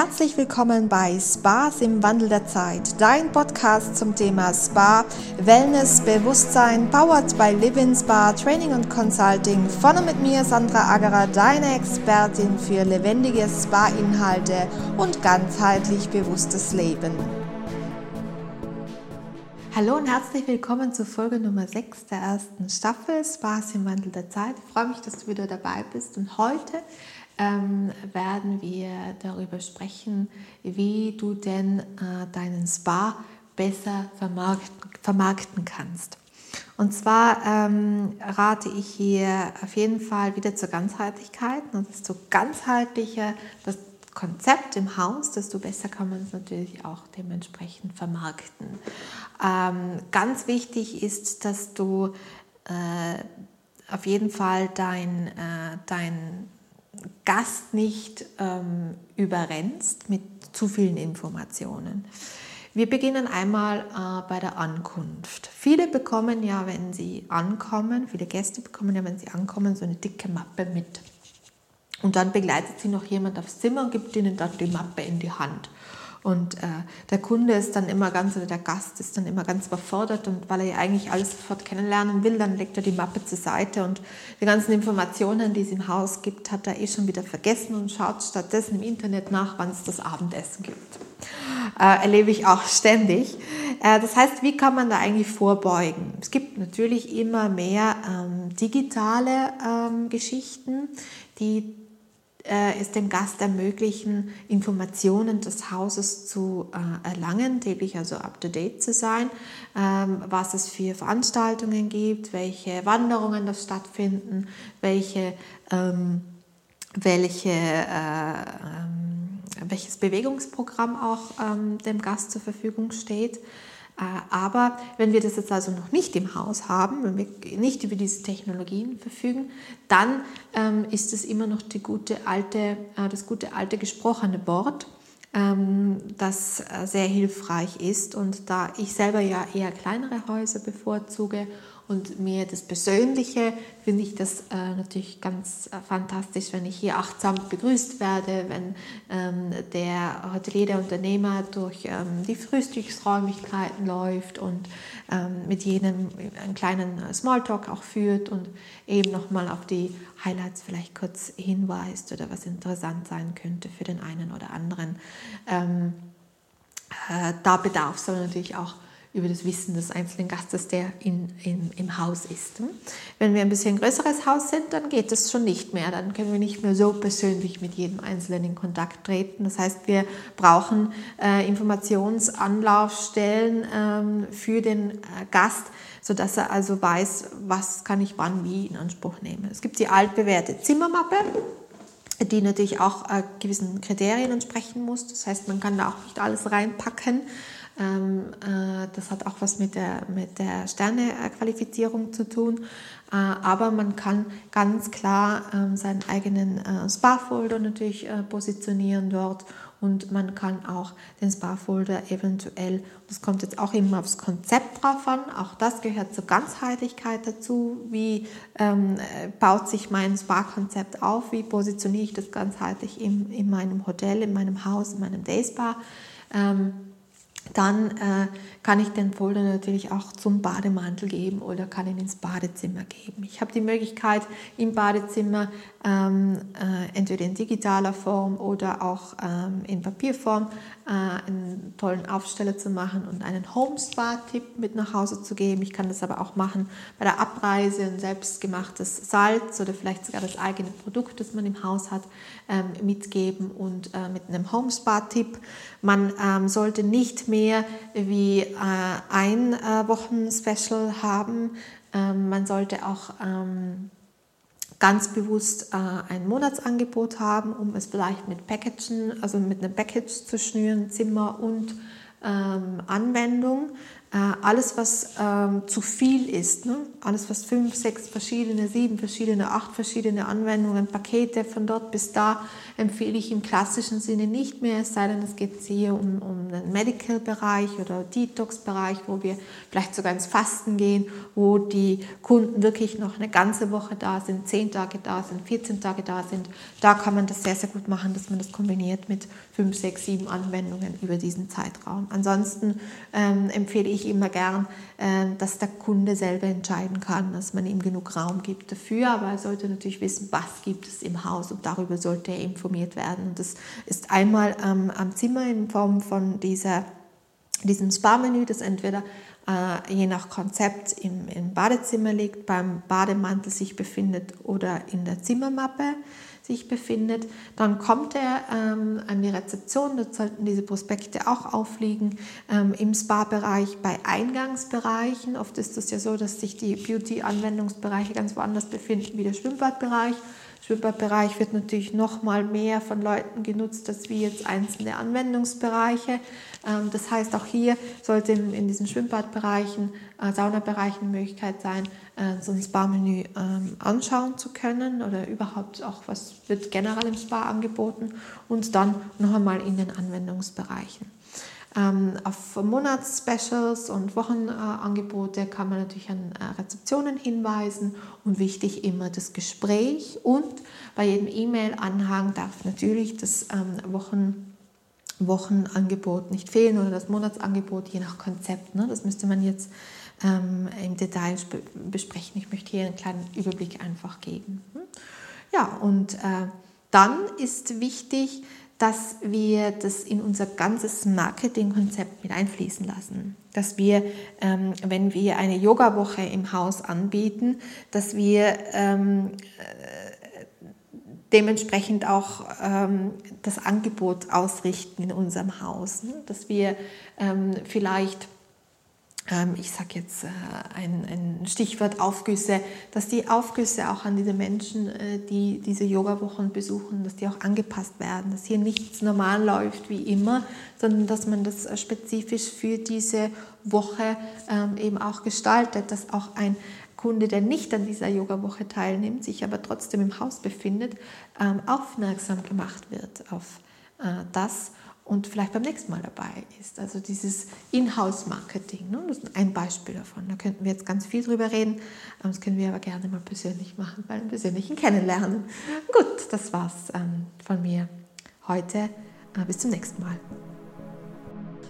Herzlich willkommen bei Spas im Wandel der Zeit, dein Podcast zum Thema Spa, Wellness, Bewusstsein, powered by Living Spa, Training und Consulting. Von und mit mir Sandra Agerer, deine Expertin für lebendige Spa-Inhalte und ganzheitlich bewusstes Leben. Hallo und herzlich willkommen zur Folge Nummer 6 der ersten Staffel Spas im Wandel der Zeit. Ich freue mich, dass du wieder dabei bist und heute ähm, werden wir darüber sprechen, wie du denn äh, deinen Spa besser vermarkten, vermarkten kannst. Und zwar ähm, rate ich hier auf jeden Fall wieder zur Ganzheitlichkeit. Und desto ganzheitlicher das Konzept im Haus, desto besser kann man es natürlich auch dementsprechend vermarkten. Ähm, ganz wichtig ist, dass du äh, auf jeden Fall dein, äh, dein Gast nicht ähm, überrennst mit zu vielen Informationen. Wir beginnen einmal äh, bei der Ankunft. Viele bekommen ja, wenn sie ankommen, viele Gäste bekommen ja, wenn sie ankommen, so eine dicke Mappe mit. Und dann begleitet sie noch jemand aufs Zimmer und gibt ihnen dann die Mappe in die Hand. Und äh, der Kunde ist dann immer ganz, oder der Gast ist dann immer ganz überfordert und weil er ja eigentlich alles sofort kennenlernen will, dann legt er die Mappe zur Seite und die ganzen Informationen, die es im Haus gibt, hat er eh schon wieder vergessen und schaut stattdessen im Internet nach, wann es das Abendessen gibt. Äh, erlebe ich auch ständig. Äh, das heißt, wie kann man da eigentlich vorbeugen? Es gibt natürlich immer mehr ähm, digitale ähm, Geschichten, die äh, es dem Gast ermöglichen, Informationen des Hauses zu äh, erlangen, täglich also up-to-date zu sein, ähm, was es für Veranstaltungen gibt, welche Wanderungen da stattfinden, welche, ähm, welche, äh, ähm, welches Bewegungsprogramm auch ähm, dem Gast zur Verfügung steht. Äh, aber wenn wir das jetzt also noch nicht im Haus haben, wenn wir nicht über diese Technologien verfügen, dann ähm, ist es immer noch die gute alte, äh, das gute alte gesprochene Wort, ähm, das äh, sehr hilfreich ist. Und da ich selber ja eher kleinere Häuser bevorzuge und mir das Persönliche finde ich das äh, natürlich ganz äh, fantastisch, wenn ich hier achtsam begrüßt werde, wenn ähm, der Hotelier, der Unternehmer durch ähm, die Frühstücksräumlichkeiten läuft und ähm, mit jedem einen kleinen äh, Smalltalk auch führt und eben nochmal auf die Highlights vielleicht kurz hinweist oder was interessant sein könnte für den einen oder anderen. Ähm, äh, da bedarf es natürlich auch über das Wissen des einzelnen Gastes, der in, in, im Haus ist. Wenn wir ein bisschen größeres Haus sind, dann geht das schon nicht mehr. Dann können wir nicht mehr so persönlich mit jedem Einzelnen in Kontakt treten. Das heißt, wir brauchen äh, Informationsanlaufstellen ähm, für den äh, Gast, sodass er also weiß, was kann ich wann wie in Anspruch nehmen. Es gibt die altbewährte Zimmermappe die natürlich auch äh, gewissen Kriterien entsprechen muss. Das heißt, man kann da auch nicht alles reinpacken. Ähm, äh, das hat auch was mit der, mit der Sternequalifizierung zu tun. Äh, aber man kann ganz klar ähm, seinen eigenen äh, Spa-Folder natürlich positionieren dort und man kann auch den Spa-Folder eventuell, das kommt jetzt auch immer aufs Konzept drauf an, auch das gehört zur Ganzheitlichkeit dazu, wie ähm, baut sich mein Spa-Konzept auf, wie positioniere ich das ganzheitlich in, in meinem Hotel, in meinem Haus, in meinem Day-Spa. Ähm, dann äh, kann ich den Folder natürlich auch zum Bademantel geben oder kann ihn ins Badezimmer geben. Ich habe die Möglichkeit im Badezimmer ähm, äh, entweder in digitaler Form oder auch ähm, in Papierform einen tollen Aufsteller zu machen und einen Home Spa-Tipp mit nach Hause zu geben. Ich kann das aber auch machen bei der Abreise ein selbstgemachtes Salz oder vielleicht sogar das eigene Produkt, das man im Haus hat, ähm, mitgeben und äh, mit einem Home Spa-Tipp. Man ähm, sollte nicht mehr wie äh, ein äh, Wochen-Special haben. Ähm, man sollte auch ganz bewusst äh, ein Monatsangebot haben, um es vielleicht mit Packagen, also mit einem Package zu schnüren, Zimmer und ähm, Anwendung. Äh, alles, was ähm, zu viel ist, ne? alles, was fünf, sechs verschiedene, sieben verschiedene, acht verschiedene Anwendungen, Pakete von dort bis da, empfehle ich im klassischen Sinne nicht mehr, es sei denn, es geht hier um, um den Medical-Bereich oder Detox-Bereich, wo wir vielleicht sogar ins Fasten gehen, wo die Kunden wirklich noch eine ganze Woche da sind, zehn Tage da sind, 14 Tage da sind. Da kann man das sehr, sehr gut machen, dass man das kombiniert mit fünf, sechs, sieben Anwendungen über diesen Zeitraum. Ansonsten ähm, empfehle ich immer gern, äh, dass der Kunde selber entscheiden kann, dass man ihm genug Raum gibt dafür, aber er sollte natürlich wissen, was gibt es im Haus und darüber sollte er informiert werden. Und das ist einmal am Zimmer in Form von dieser, diesem Spa-Menü, das entweder äh, je nach Konzept im, im Badezimmer liegt, beim Bademantel sich befindet oder in der Zimmermappe sich befindet. Dann kommt er ähm, an die Rezeption, dort sollten diese Prospekte auch aufliegen. Ähm, Im Spa-Bereich bei Eingangsbereichen, oft ist es ja so, dass sich die Beauty-Anwendungsbereiche ganz woanders befinden wie der Schwimmbadbereich. Schwimmbadbereich wird natürlich noch mal mehr von Leuten genutzt, als wie jetzt einzelne Anwendungsbereiche. Ähm, das heißt, auch hier sollte in diesen Schwimmbadbereichen, äh, Saunabereichen die Möglichkeit sein, äh, so ein Spa-Menü ähm, anschauen zu können oder überhaupt auch, was wird generell im Spa angeboten und dann noch einmal in den Anwendungsbereichen. Ähm, auf Monatsspecials und Wochenangebote kann man natürlich an äh, Rezeptionen hinweisen und wichtig immer das Gespräch und bei jedem E-Mail-Anhang darf natürlich das ähm, Wochen, Wochenangebot nicht fehlen oder das Monatsangebot je nach Konzept. Ne? Das müsste man jetzt ähm, im Detail besprechen. Ich möchte hier einen kleinen Überblick einfach geben. Hm? Ja, und äh, dann ist wichtig, dass wir das in unser ganzes Marketingkonzept mit einfließen lassen. Dass wir, ähm, wenn wir eine Yoga-Woche im Haus anbieten, dass wir ähm, äh, dementsprechend auch ähm, das Angebot ausrichten in unserem Haus. Ne? Dass wir ähm, vielleicht ich sage jetzt äh, ein, ein, Stichwort Aufgüsse, dass die Aufgüsse auch an diese Menschen, äh, die diese Yoga-Wochen besuchen, dass die auch angepasst werden, dass hier nichts normal läuft wie immer, sondern dass man das äh, spezifisch für diese Woche ähm, eben auch gestaltet, dass auch ein Kunde, der nicht an dieser Yoga-Woche teilnimmt, sich aber trotzdem im Haus befindet, ähm, aufmerksam gemacht wird auf das und vielleicht beim nächsten Mal dabei ist. Also dieses Inhouse-Marketing, ne? das ist ein Beispiel davon. Da könnten wir jetzt ganz viel drüber reden, das können wir aber gerne mal persönlich machen, bei einem persönlichen Kennenlernen. Gut, das war's ähm, von mir heute. Äh, bis zum nächsten Mal.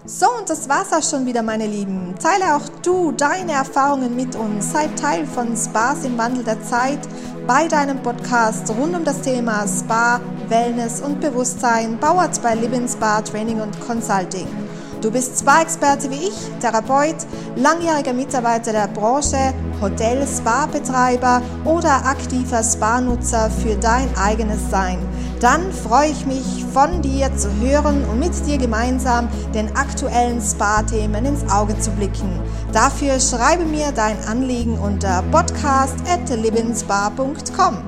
So, und das war's auch schon wieder, meine Lieben. Teile auch du deine Erfahrungen mit uns. Sei Teil von Spaß im Wandel der Zeit bei deinem Podcast rund um das Thema Spa, Wellness und Bewusstsein, bauert bei Spa Training und Consulting. Du bist Spa-Experte wie ich, Therapeut, langjähriger Mitarbeiter der Branche, Hotel, Spa-Betreiber oder aktiver Spa-Nutzer für dein eigenes Sein. Dann freue ich mich, von dir zu hören und mit dir gemeinsam den aktuellen Spa-Themen ins Auge zu blicken. Dafür schreibe mir dein Anliegen unter podcast at livingspa.com.